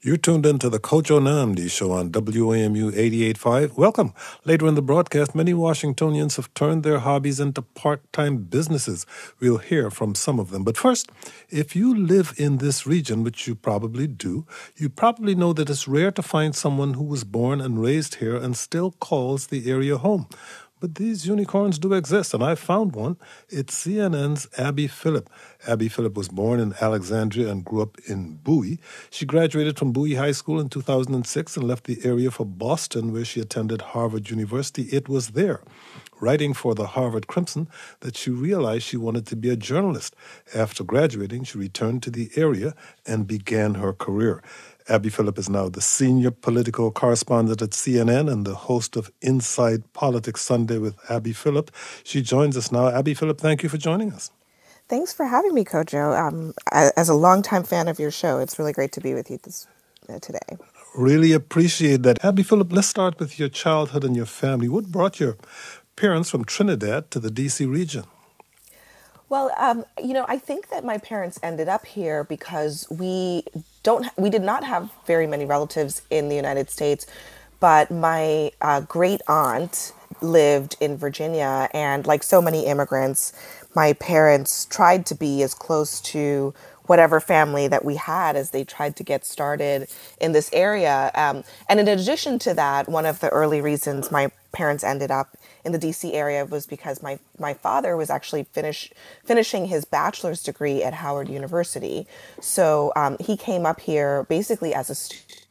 You're tuned into the Kojo Nnamdi show on WAMU 88.5. Welcome. Later in the broadcast, many Washingtonians have turned their hobbies into part-time businesses. We'll hear from some of them. But first, if you live in this region, which you probably do, you probably know that it's rare to find someone who was born and raised here and still calls the area home. But these unicorns do exist, and I found one. It's CNN's Abby Phillip. Abby Phillip was born in Alexandria and grew up in Bowie. She graduated from Bowie High School in 2006 and left the area for Boston, where she attended Harvard University. It was there, writing for the Harvard Crimson, that she realized she wanted to be a journalist. After graduating, she returned to the area and began her career. Abby Phillip is now the senior political correspondent at CNN and the host of Inside Politics Sunday with Abby Phillip. She joins us now. Abby Phillip, thank you for joining us. Thanks for having me, Kojo. Um, as a longtime fan of your show, it's really great to be with you this, uh, today. Really appreciate that. Abby Phillip, let's start with your childhood and your family. What brought your parents from Trinidad to the DC region? Well, um, you know, I think that my parents ended up here because we don't, we did not have very many relatives in the United States, but my uh, great aunt lived in Virginia, and like so many immigrants, my parents tried to be as close to whatever family that we had as they tried to get started in this area. Um, and in addition to that, one of the early reasons my parents ended up in the DC area was because my my father was actually finish finishing his bachelor's degree at Howard University. So um, he came up here basically as a student.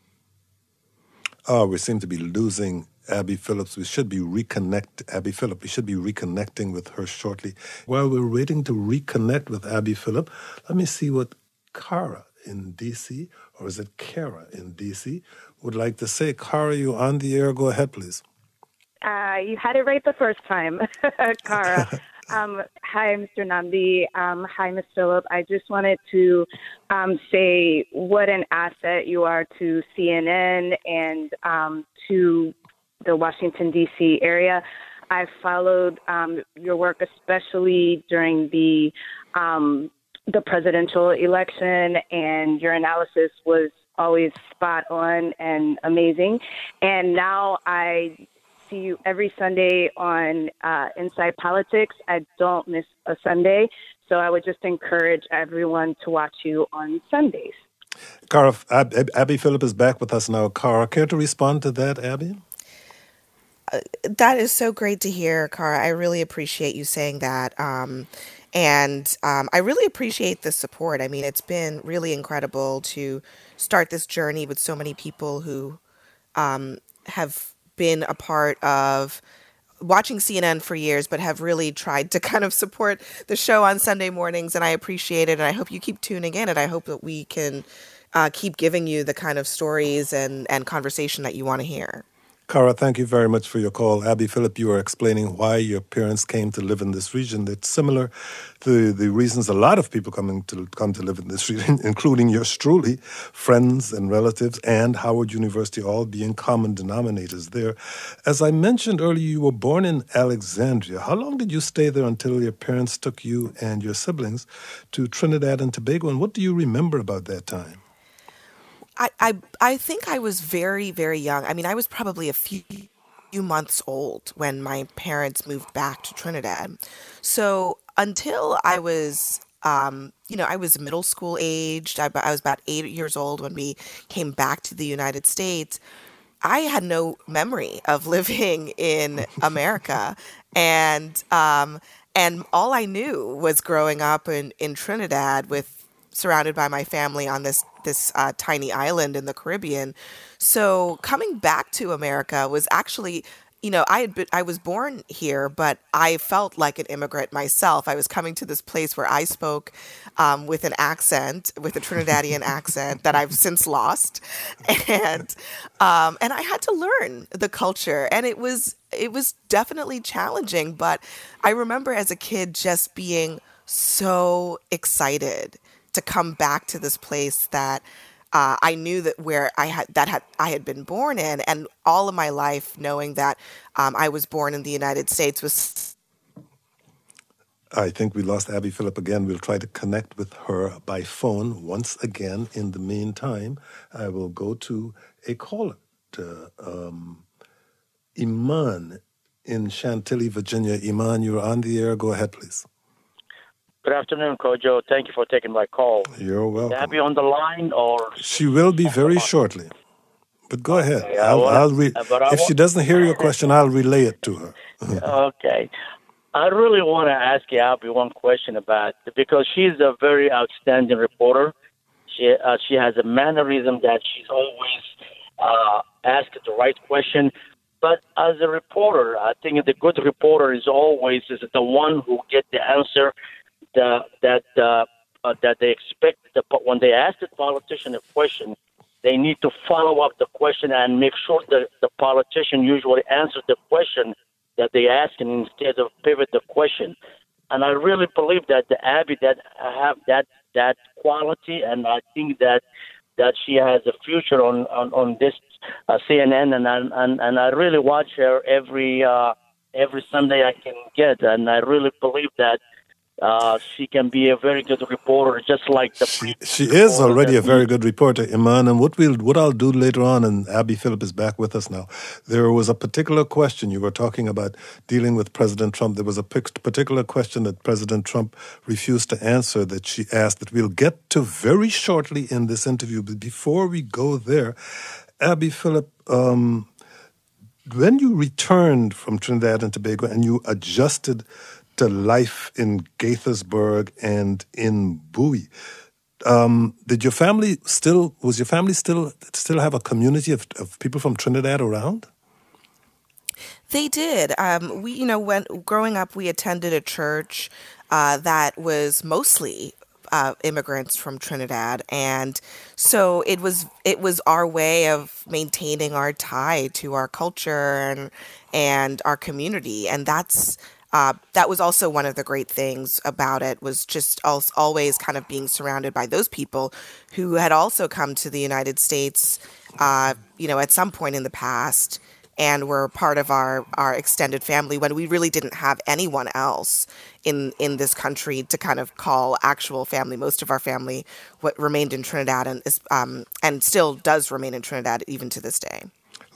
Oh, we seem to be losing Abby Phillips. We should be reconnect Abby Phillip. We should be reconnecting with her shortly. While we're waiting to reconnect with Abby Phillip, let me see what Kara in DC, or is it Kara in DC, would like to say. Kara, you on the air? Go ahead, please. Uh, you had it right the first time, Kara. um, hi, Mr. Nnamdi. Um, hi, Ms. Phillip. I just wanted to um, say what an asset you are to CNN and um, to the Washington, D.C. area. I followed um, your work, especially during the um, the presidential election, and your analysis was always spot on and amazing. And now I see you every Sunday on uh, Inside Politics. I don't miss a Sunday, so I would just encourage everyone to watch you on Sundays. Cara, Ab- Abby Phillip is back with us now. Cara, care to respond to that, Abby? Uh, that is so great to hear, Cara. I really appreciate you saying that. Um, and um, I really appreciate the support. I mean, it's been really incredible to start this journey with so many people who um, have been a part of watching CNN for years, but have really tried to kind of support the show on Sunday mornings. And I appreciate it. And I hope you keep tuning in. And I hope that we can uh, keep giving you the kind of stories and, and conversation that you want to hear. Cara, thank you very much for your call. Abby Phillip, you were explaining why your parents came to live in this region. It's similar to the reasons a lot of people coming to come to live in this region, including yours truly, friends and relatives, and Howard University, all being common denominators there. As I mentioned earlier, you were born in Alexandria. How long did you stay there until your parents took you and your siblings to Trinidad and Tobago? And what do you remember about that time? I, I I think I was very very young. I mean, I was probably a few few months old when my parents moved back to Trinidad. So until I was um, you know, I was middle school aged. I, I was about eight years old when we came back to the United States. I had no memory of living in America, and um, and all I knew was growing up in in Trinidad with surrounded by my family on this this uh, tiny island in the Caribbean. So coming back to America was actually you know, I had been, I was born here, but I felt like an immigrant myself. I was coming to this place where I spoke um, with an accent, with a Trinidadian accent that I've since lost, and um, and I had to learn the culture, and it was it was definitely challenging. But I remember as a kid just being so excited to come back to this place that uh, I knew that where I had that had I had been born in, and all of my life knowing that um, I was born in the United States was. I think we lost Abby Phillip again. We'll try to connect with her by phone once again. In the meantime, I will go to a caller, to, um, Iman in Chantilly, Virginia. Iman, you're on the air. Go ahead, please. Good afternoon, Kojo. Thank you for taking my call. You're welcome. Abby on the line or? She will be very shortly. But go ahead. Okay, I'll, want- I'll re- uh, if she doesn't hear your question, I'll relay it to her. okay. I really want to ask you, Abby, one question about because she's a very outstanding reporter. She uh, she has a mannerism that she's always uh, asked the right question. But as a reporter, I think the good reporter is always is the one who get the answer the, that uh, uh, that they expect. The, when they ask the politician a question, they need to follow up the question and make sure that the politician usually answers the question that they ask instead of pivot the question. And I really believe that the Abby that have that that quality, and I think that that she has a future on on, on this uh, CNN, and, and and I really watch her every uh, every Sunday I can get, and I really believe that uh, she can be a very good reporter, just like the. She, she is already a very good reporter, Iman. And what we'll, what I'll do later on, and Abby Phillip is back with us now. There was a particular question you were talking about dealing with President Trump. There was a particular question that President Trump refused to answer that she asked that we'll get to very shortly in this interview. But before we go there, Abby Phillip, um, when you returned from Trinidad and Tobago and you adjusted to life in Gaithersburg and in Bowie, um, did your family still was your family still still have a community of, of people from Trinidad around? They did. Um, we, you know, when growing up, we attended a church uh, that was mostly uh, immigrants from Trinidad, and so it was it was our way of maintaining our tie to our culture and and our community, and that's. Uh, that was also one of the great things about it was just al- always kind of being surrounded by those people who had also come to the United States, uh, you know, at some point in the past and were part of our, our extended family when we really didn't have anyone else in in this country to kind of call actual family. Most of our family what remained in Trinidad and um, and still does remain in Trinidad even to this day.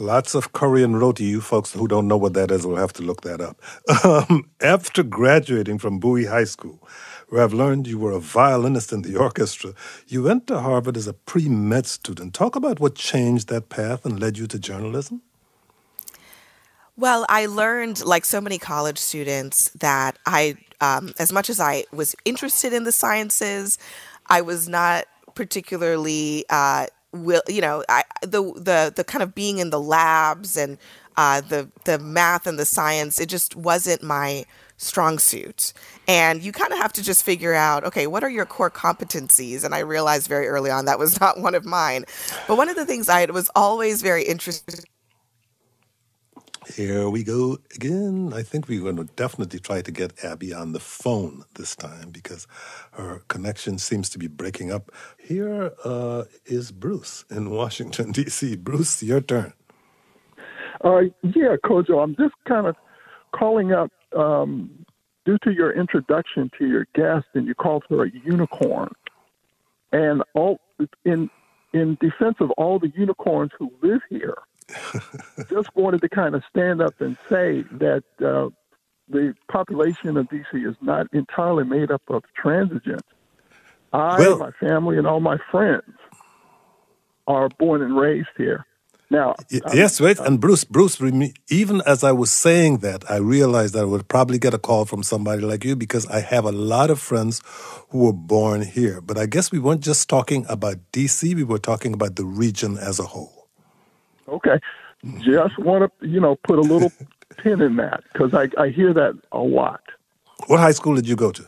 Lots of Korean roti. You folks who don't know what that is will have to look that up. Um, after graduating from Bowie High School, where I've learned you were a violinist in the orchestra, you went to Harvard as a pre med student. Talk about what changed that path and led you to journalism. Well, I learned, like so many college students, that I, um, as much as I was interested in the sciences, I was not particularly, uh, will you know, I, the the the kind of being in the labs and uh, the the math and the science. It just wasn't my strong suit. And you kind of have to just figure out, okay, what are your core competencies? And I realized very early on that was not one of mine. But one of the things I was always very interested Here we go again. I think we're going to definitely try to get Abby on the phone this time because her connection seems to be breaking up. Here uh, is Bruce in Washington, D.C. Bruce, your turn. Uh, yeah, Kojo, I'm just kind of calling up um, due to your introduction to your guest, and you called her a unicorn. And all in in defense of all the unicorns who live here, just wanted to kind of stand up and say that uh, the population of DC is not entirely made up of transigents. I, Well- my family, and all my friends are born and raised here. Now, yes, wait. And Bruce, Bruce, even as I was saying that, I realized that I would probably get a call from somebody like you because I have a lot of friends who were born here. But I guess we weren't just talking about DC, we were talking about the region as a whole. Okay. Just want to, you know, put a little pin in that because I, I hear that a lot. What high school did you go to?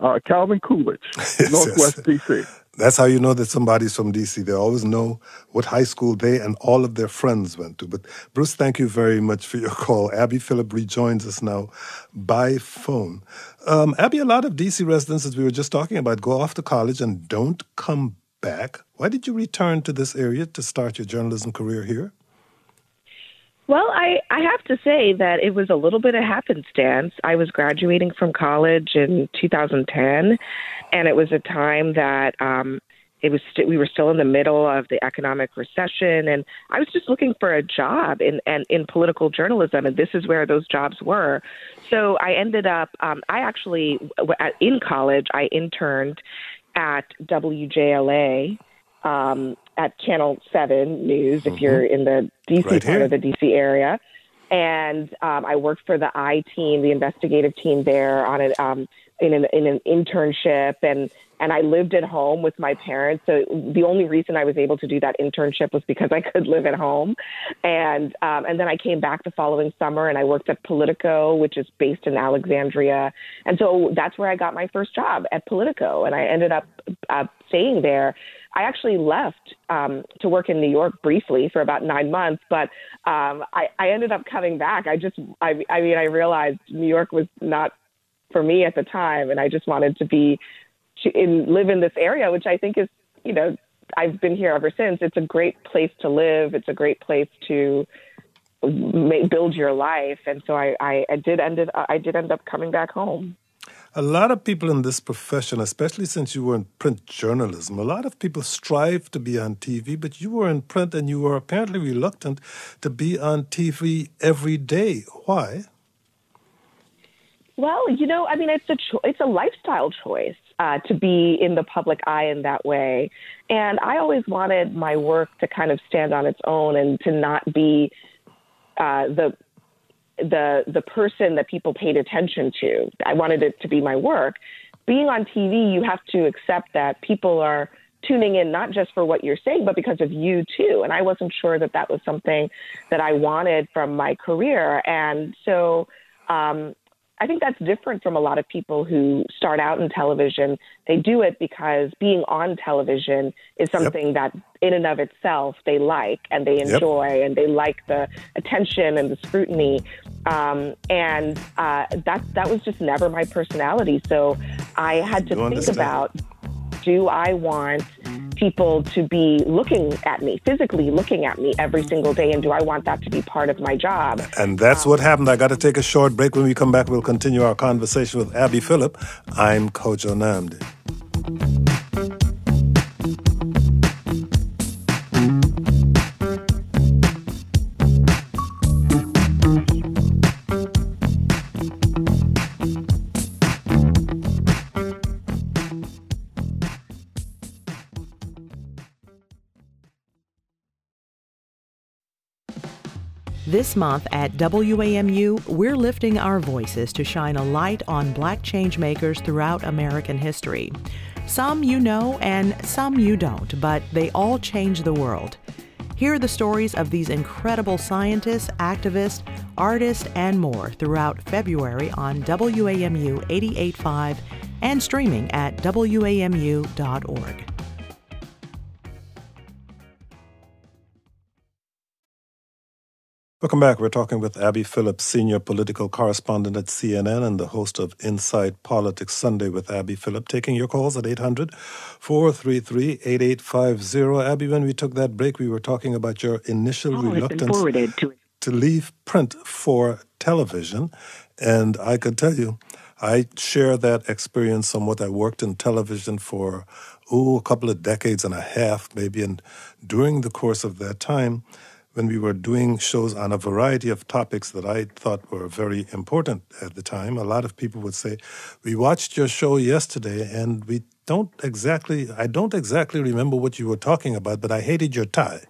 Uh, Calvin Coolidge, yes. Northwest DC. That's how you know that somebody's from DC. They always know what high school they and all of their friends went to. But Bruce, thank you very much for your call. Abby Phillip rejoins us now by phone. Um, Abby, a lot of DC residents, as we were just talking about, go off to college and don't come back. Why did you return to this area to start your journalism career here? Well, I, I have to say that it was a little bit of happenstance. I was graduating from college in 2010, and it was a time that um, it was st- we were still in the middle of the economic recession, and I was just looking for a job in and in, political journalism, and this is where those jobs were. So I ended up. Um, I actually in college I interned at WJLA um, at Channel 7 News if mm-hmm. you're in the DC right part of the DC area. And um, I worked for the I team, the investigative team there on it um, in an, in an internship. And and I lived at home with my parents. So the only reason I was able to do that internship was because I could live at home, and um, and then I came back the following summer and I worked at Politico, which is based in Alexandria, and so that's where I got my first job at Politico, and I ended up uh, staying there. I actually left um, to work in New York briefly for about nine months, but um, I, I ended up coming back. I just, I, I mean, I realized New York was not for me at the time, and I just wanted to be in live in this area, which I think is, you know, I've been here ever since. It's a great place to live. It's a great place to make, build your life, and so I, I, I did ended I did end up coming back home. A lot of people in this profession, especially since you were in print journalism, a lot of people strive to be on TV, but you were in print and you were apparently reluctant to be on TV every day. Why? Well, you know, I mean, it's a cho- it's a lifestyle choice uh, to be in the public eye in that way, and I always wanted my work to kind of stand on its own and to not be uh, the the the person that people paid attention to. I wanted it to be my work. Being on TV, you have to accept that people are tuning in not just for what you're saying, but because of you too. And I wasn't sure that that was something that I wanted from my career, and so. Um, I think that's different from a lot of people who start out in television. They do it because being on television is something yep. that, in and of itself, they like and they enjoy yep. and they like the attention and the scrutiny. Um, and uh, that that was just never my personality. So I had to you think understand. about: Do I want people to be looking at me, physically looking at me every single day? And do I want that to be part of my job? And that's um, what happened. I got to take a short break. When we come back, we'll continue our conversation with Abby Phillip. I'm Kojo Nnamdi. This month at WAMU, we're lifting our voices to shine a light on black changemakers throughout American history. Some you know and some you don't, but they all change the world. Hear the stories of these incredible scientists, activists, artists, and more throughout February on WAMU 885 and streaming at WAMU.org. Welcome back. We're talking with Abby Phillips, senior political correspondent at CNN and the host of Inside Politics Sunday with Abby Phillip, taking your calls at 800 433 8850. Abby, when we took that break, we were talking about your initial oh, reluctance to-, to leave print for television. And I could tell you, I share that experience somewhat. I worked in television for, oh, a couple of decades and a half, maybe. And during the course of that time, when we were doing shows on a variety of topics that I thought were very important at the time, a lot of people would say, We watched your show yesterday and we don't exactly, I don't exactly remember what you were talking about, but I hated your tie.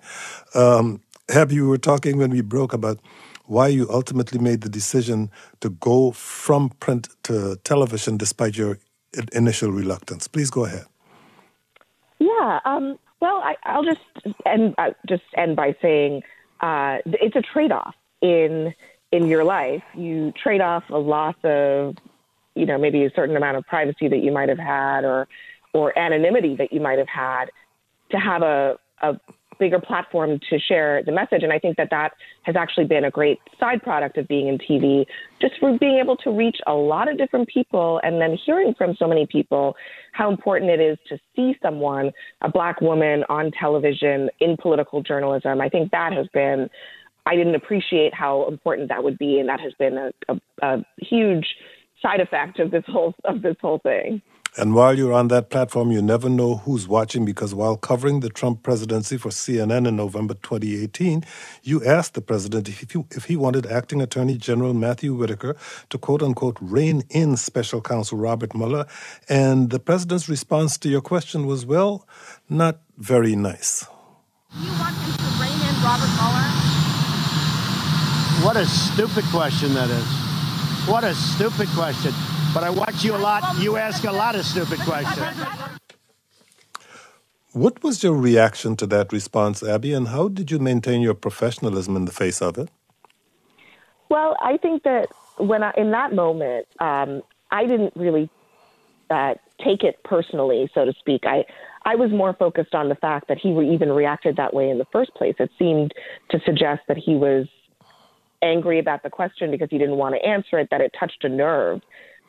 Um, Abby, you were talking when we broke about why you ultimately made the decision to go from print to television despite your initial reluctance. Please go ahead. Yeah. Um, well, I, will just end uh, just end by saying uh, it's a trade off in in your life. You trade off a loss of, you know, maybe a certain amount of privacy that you might have had, or or anonymity that you might have had, to have a a bigger platform to share the message. And I think that that has actually been a great side product of being in TV, just for being able to reach a lot of different people and then hearing from so many people how important it is to see someone, a black woman on television in political journalism. I think that has been I didn't appreciate how important that would be, and that has been a, a, a huge side effect of this whole of this whole thing. And while you're on that platform, you never know who's watching because while covering the Trump presidency for CNN in November 2018, you asked the president if he, if he wanted acting Attorney General Matthew Whitaker to quote unquote rein in special counsel Robert Mueller. And the president's response to your question was, well, not very nice. You want him to rein in Robert Mueller? What a stupid question that is. What a stupid question. But I watch you a lot. You ask a lot of stupid questions. What was your reaction to that response, Abby, and how did you maintain your professionalism in the face of it? Well, I think that when I, in that moment, um, I didn't really uh, take it personally, so to speak. I I was more focused on the fact that he even reacted that way in the first place. It seemed to suggest that he was angry about the question because he didn't want to answer it, that it touched a nerve,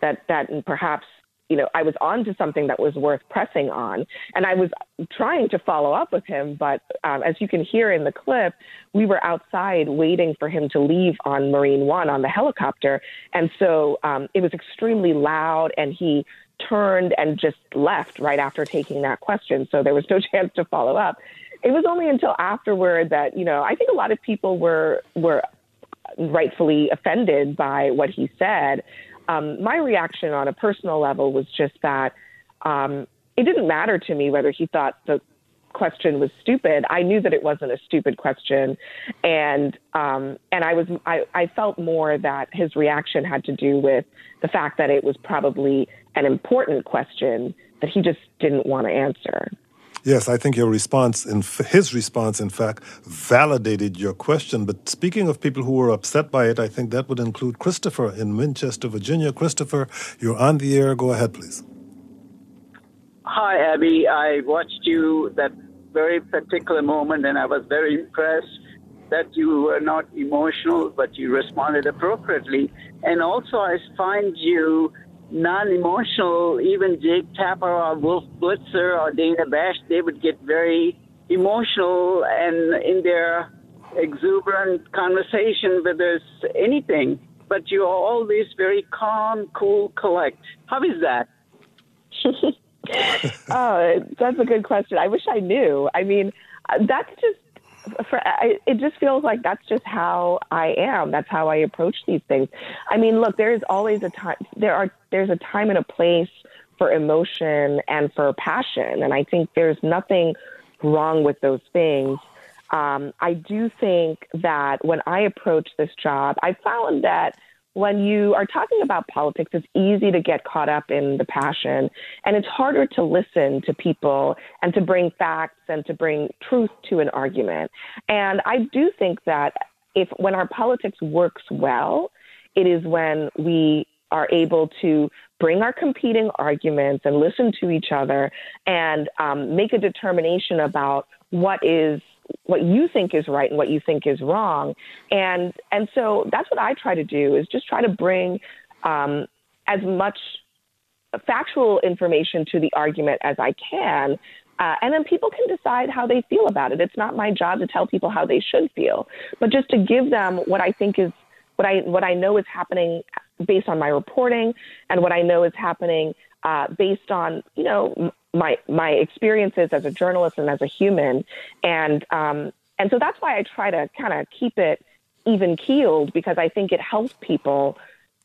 that that perhaps you know I was on to something that was worth pressing on, and I was trying to follow up with him, but um, as you can hear in the clip, we were outside waiting for him to leave on Marine One on the helicopter, and so um, it was extremely loud, and he turned and just left right after taking that question, so there was no chance to follow up. It was only until afterward that you know I think a lot of people were were rightfully offended by what he said. Um, my reaction on a personal level was just that um, it didn't matter to me whether he thought the question was stupid. I knew that it wasn't a stupid question, and um, and I was I, I felt more that his reaction had to do with the fact that it was probably an important question that he just didn't want to answer. Yes, I think your response, in his response, in fact, validated your question. But speaking of people who were upset by it, I think that would include Christopher in Winchester, Virginia. Christopher, you're on the air. Go ahead, please. Hi, Abby. I watched you that very particular moment, and I was very impressed that you were not emotional, but you responded appropriately. And also, I find you non-emotional, even Jake Tapper or Wolf Blitzer or Dana Bash, they would get very emotional and in their exuberant conversation with us anything. But you're always very calm, cool, collect. How is that? oh, that's a good question. I wish I knew. I mean, uh, that's just for I, it just feels like that's just how I am. That's how I approach these things. I mean, look, there is always a time. There are there's a time and a place for emotion and for passion, and I think there's nothing wrong with those things. Um, I do think that when I approach this job, I found that when you are talking about politics, it's easy to get caught up in the passion, and it's harder to listen to people and to bring facts and to bring truth to an argument. And I do think that if when our politics works well, it is when we are able to bring our competing arguments and listen to each other and um, make a determination about what is what you think is right and what you think is wrong. And and so that's what I try to do is just try to bring um, as much factual information to the argument as I can. Uh, and then people can decide how they feel about it. It's not my job to tell people how they should feel, but just to give them what I think is what I what I know is happening based on my reporting and what I know is happening uh, based on you know my my experiences as a journalist and as a human, and um, and so that's why I try to kind of keep it even keeled because I think it helps people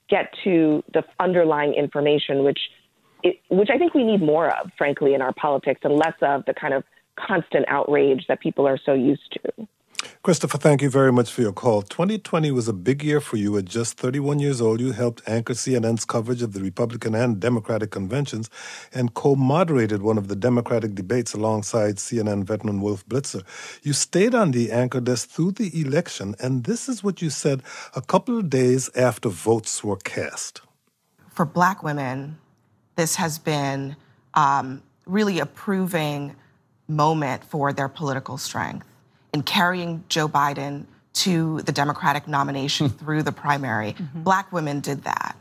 get to the underlying information, which it, which I think we need more of, frankly, in our politics, and less of the kind of constant outrage that people are so used to. Christopher, thank you very much for your call. 2020 was a big year for you. At just 31 years old, you helped anchor CNN's coverage of the Republican and Democratic conventions and co moderated one of the Democratic debates alongside CNN veteran Wolf Blitzer. You stayed on the anchor desk through the election, and this is what you said a couple of days after votes were cast. For black women, this has been um, really a proving moment for their political strength in carrying Joe Biden to the Democratic nomination hmm. through the primary. Mm-hmm. Black women did that.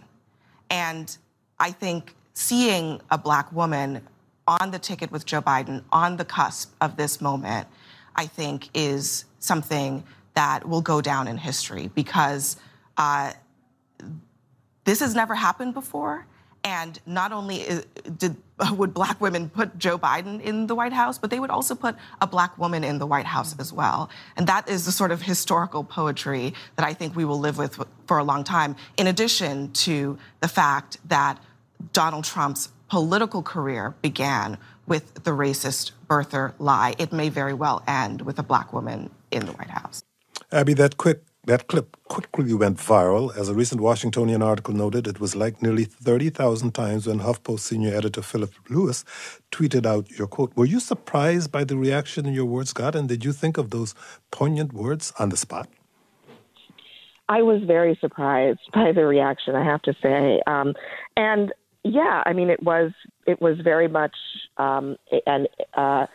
And I think seeing a black woman on the ticket with Joe Biden on the cusp of this moment, I think is something that will go down in history because uh, this has never happened before. And not only did, would black women put Joe Biden in the White House, but they would also put a black woman in the White House as well. And that is the sort of historical poetry that I think we will live with for a long time, in addition to the fact that Donald Trump's political career began with the racist birther lie. It may very well end with a black woman in the White House. Abby, that quick that clip quickly went viral. As a recent Washingtonian article noted, it was liked nearly 30,000 times when HuffPost senior editor Philip Lewis tweeted out your quote. Were you surprised by the reaction your words got, and did you think of those poignant words on the spot? I was very surprised by the reaction, I have to say. Um, and yeah, I mean, it was it was very much um, an uh,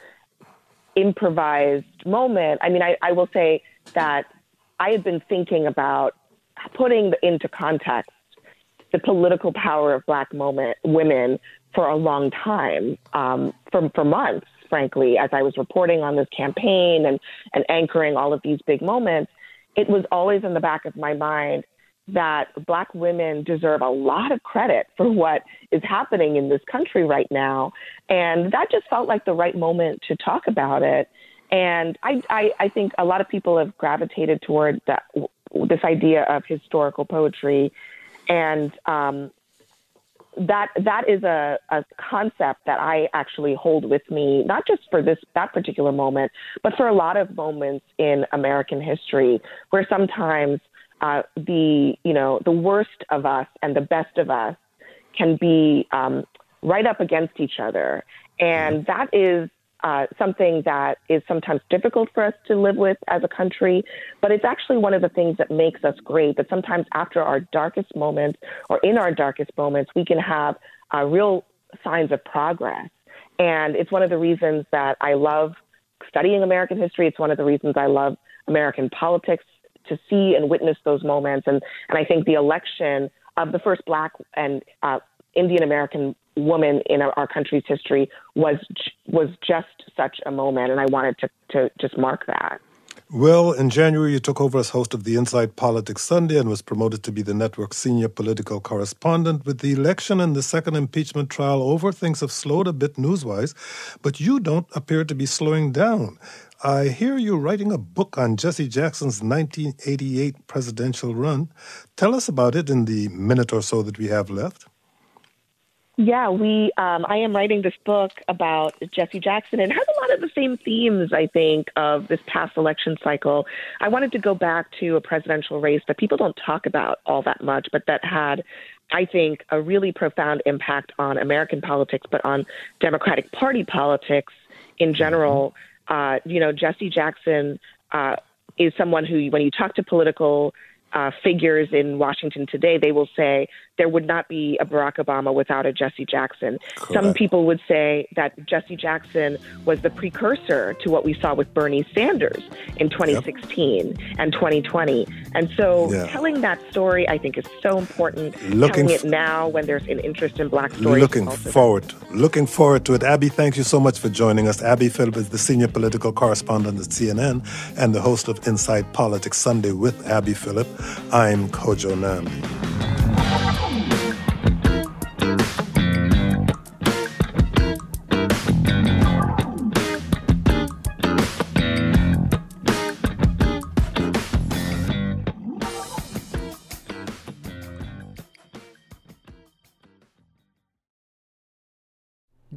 improvised moment. I mean, I, I will say that I had been thinking about putting into context the political power of black moment, women for a long time, um, for, for months, frankly, as I was reporting on this campaign and, and anchoring all of these big moments. It was always in the back of my mind that black women deserve a lot of credit for what is happening in this country right now. And that just felt like the right moment to talk about it. And I, I, I think a lot of people have gravitated toward that, this idea of historical poetry. And um, that that is a, a concept that I actually hold with me, not just for this that particular moment, but for a lot of moments in American history, where sometimes uh, the you know the worst of us and the best of us can be um, right up against each other, and that is uh, something that is sometimes difficult for us to live with as a country, but it's actually one of the things that makes us great. That sometimes after our darkest moments or in our darkest moments, we can have uh, real signs of progress. And it's one of the reasons that I love studying American history. It's one of the reasons I love American politics to see and witness those moments. And, and I think the election of the first black and uh, Indian American woman in our, country's history was was just such a moment, and I wanted to to just mark that. Well, in January, you took over as host of the Inside Politics Sunday and was promoted to be the network's senior political correspondent. With the election and the second impeachment trial over, things have slowed a bit newswise, but you don't appear to be slowing down. I hear you writing a book on Jesse Jackson's 1988 presidential run. Tell us about it in the minute or so that we have left. Yeah, we. Um, I am writing this book about Jesse Jackson, and has a lot of the same themes. I think of this past election cycle. I wanted to go back to a presidential race that people don't talk about all that much, but that had, I think, a really profound impact on American politics, but on Democratic Party politics in general. Uh, you know, Jesse Jackson uh, is someone who, when you talk to political uh, figures in Washington today, they will say there would not be a Barack Obama without a Jesse Jackson. Correct. Some people would say that Jesse Jackson was the precursor to what we saw with Bernie Sanders in 2016 yep. and 2020. And so yeah. telling that story, I think, is so important. Looking telling it now when there's an interest in black stories. Looking forward. Looking forward to it. Abby, thank you so much for joining us. Abby Phillip is the senior political correspondent at CNN and the host of Inside Politics Sunday with Abby Phillip. I'm Kojo Nnamdi.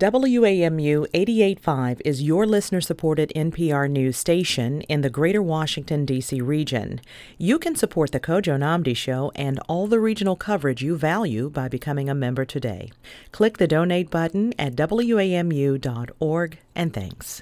WAMU 885 is your listener supported NPR news station in the greater Washington, D.C. region. You can support The Kojo Nnamdi Show and all the regional coverage you value by becoming a member today. Click the donate button at WAMU.org and thanks.